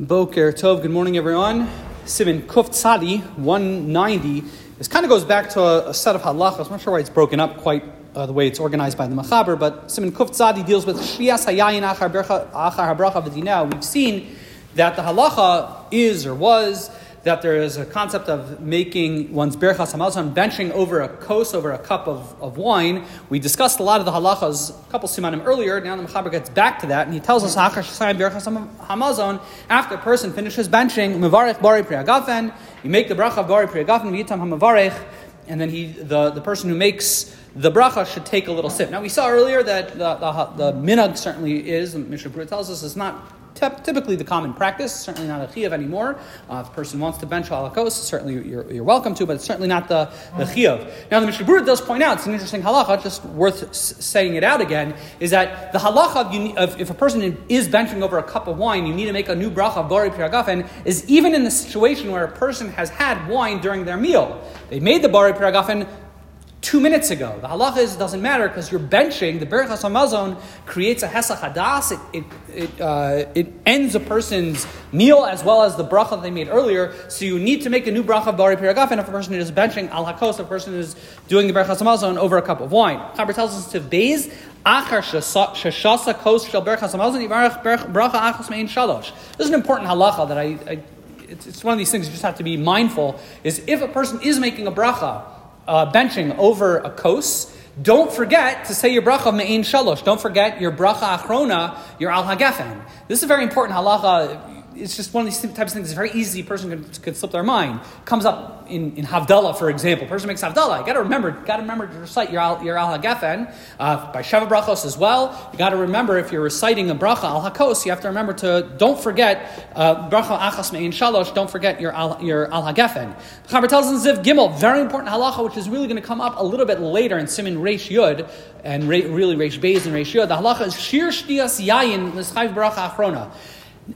Boker Tov, good morning everyone. Simon Kuf Tzadi, 190. This kind of goes back to a, a set of halachas. I'm not sure why it's broken up quite uh, the way it's organized by the Mechaber, but Simon Kuf Tzadi deals with Shvias Hayayin Achar Habracha V'dina. We've seen that the halacha is or was that there is a concept of making one's berchas hamazon benching over a kos, over a cup of, of wine. We discussed a lot of the halachas a couple simanim earlier. Now the Mechaber gets back to that, and he tells us berchas hamazon after a person finishes benching mevarech bari priagafen. You make the bracha of bari priagafen v'yitam hamavarech, and then he the, the person who makes the bracha should take a little sip. Now we saw earlier that the, the, the minhag certainly is, the Mishnah tells us, is not typically the common practice, certainly not a chiyuv anymore. Uh, if a person wants to bench halakos, certainly you're, you're, welcome to, but it's certainly not the, the chiyuv. Now, the Mishnah does point out, it's an interesting halacha, just worth saying it out again, is that the halacha of, of, if a person is benching over a cup of wine, you need to make a new bracha of bari piragafen, is even in the situation where a person has had wine during their meal. They made the bari piragafen two minutes ago. The halacha is it doesn't matter because you're benching. The berachas hamazon creates a hesach hadas. It it it, uh, it, ends a person's meal as well as the bracha that they made earlier. So you need to make a new bracha bari piragafen if a person is benching al hakos. A person is doing the berachas hamazon over a cup of wine. Chaber tells us to base. This is an important halacha that I, I it's, it's one of these things you just have to be mindful. Is if a person is making a bracha uh, benching over a kos, don't forget to say your bracha me'in shalosh. Don't forget your bracha achrona, your al hagefen. This is a very important halacha it's just one of these types of things. It's very easy. A person could, could slip their mind. Comes up in, in Havdalah, for example. A person makes Havdalah. You got to remember. Got to remember to recite your al, your al hagefen uh, by Sheva brachos as well. You got to remember if you're reciting a bracha al hakos, you have to remember to don't forget uh, bracha achas mein shalosh. Don't forget your al, your al hagefen. Chaber tells in Ziv Gimel, very important halacha, which is really going to come up a little bit later in Simin Reish Yud and really Reish Beis and Reish Yud. The halacha is shir shtias yayin l'schayv bracha achrona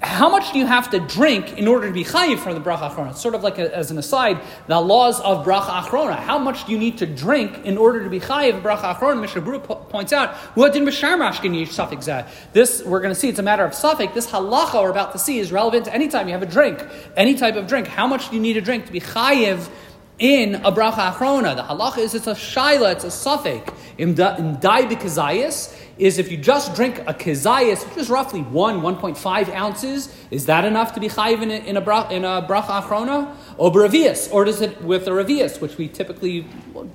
how much do you have to drink in order to be chayiv from the bracha achrona? Sort of like a, as an aside, the laws of bracha achrona. How much do you need to drink in order to be chayiv bracha achrona? Mishnah po- points out, what did safek This, we're going to see, it's a matter of safek. This halacha we're about to see is relevant to any time you have a drink, any type of drink. How much do you need to drink to be chayiv in a bracha achrona? The halacha is it's a shaila, it's a safek. In dai b'kazayis, is if you just drink a kizayis, which is roughly 1, 1.5 ounces, is that enough to be chayiv in a, in a, in a bracha achrona? Or bravias, or does it with a ravias, which we typically,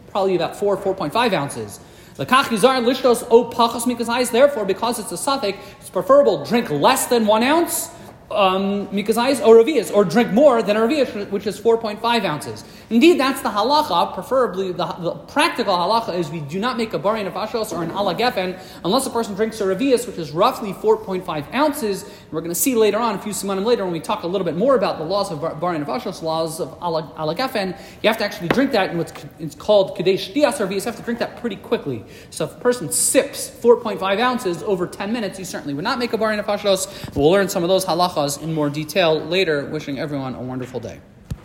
probably about 4, 4.5 ounces. Lakach yizar lishtos o mikazayis, therefore, because it's a safek, it's preferable drink less than 1 ounce um, mikazayis or ravias, or drink more than a ravias, which is 4.5 ounces. Indeed, that's the halacha. Preferably, the, the practical halacha is we do not make a bari nefashos or an alagefen unless a person drinks a ravias, which is roughly 4.5 ounces. And we're going to see later on, a few semanim later, when we talk a little bit more about the laws of bari nefashos, laws of alagefen, you have to actually drink that in what's it's called kadesh dias ravias. You have to drink that pretty quickly. So if a person sips 4.5 ounces over 10 minutes, you certainly would not make a bari nefashos. We'll learn some of those halachas in more detail later. Wishing everyone a wonderful day.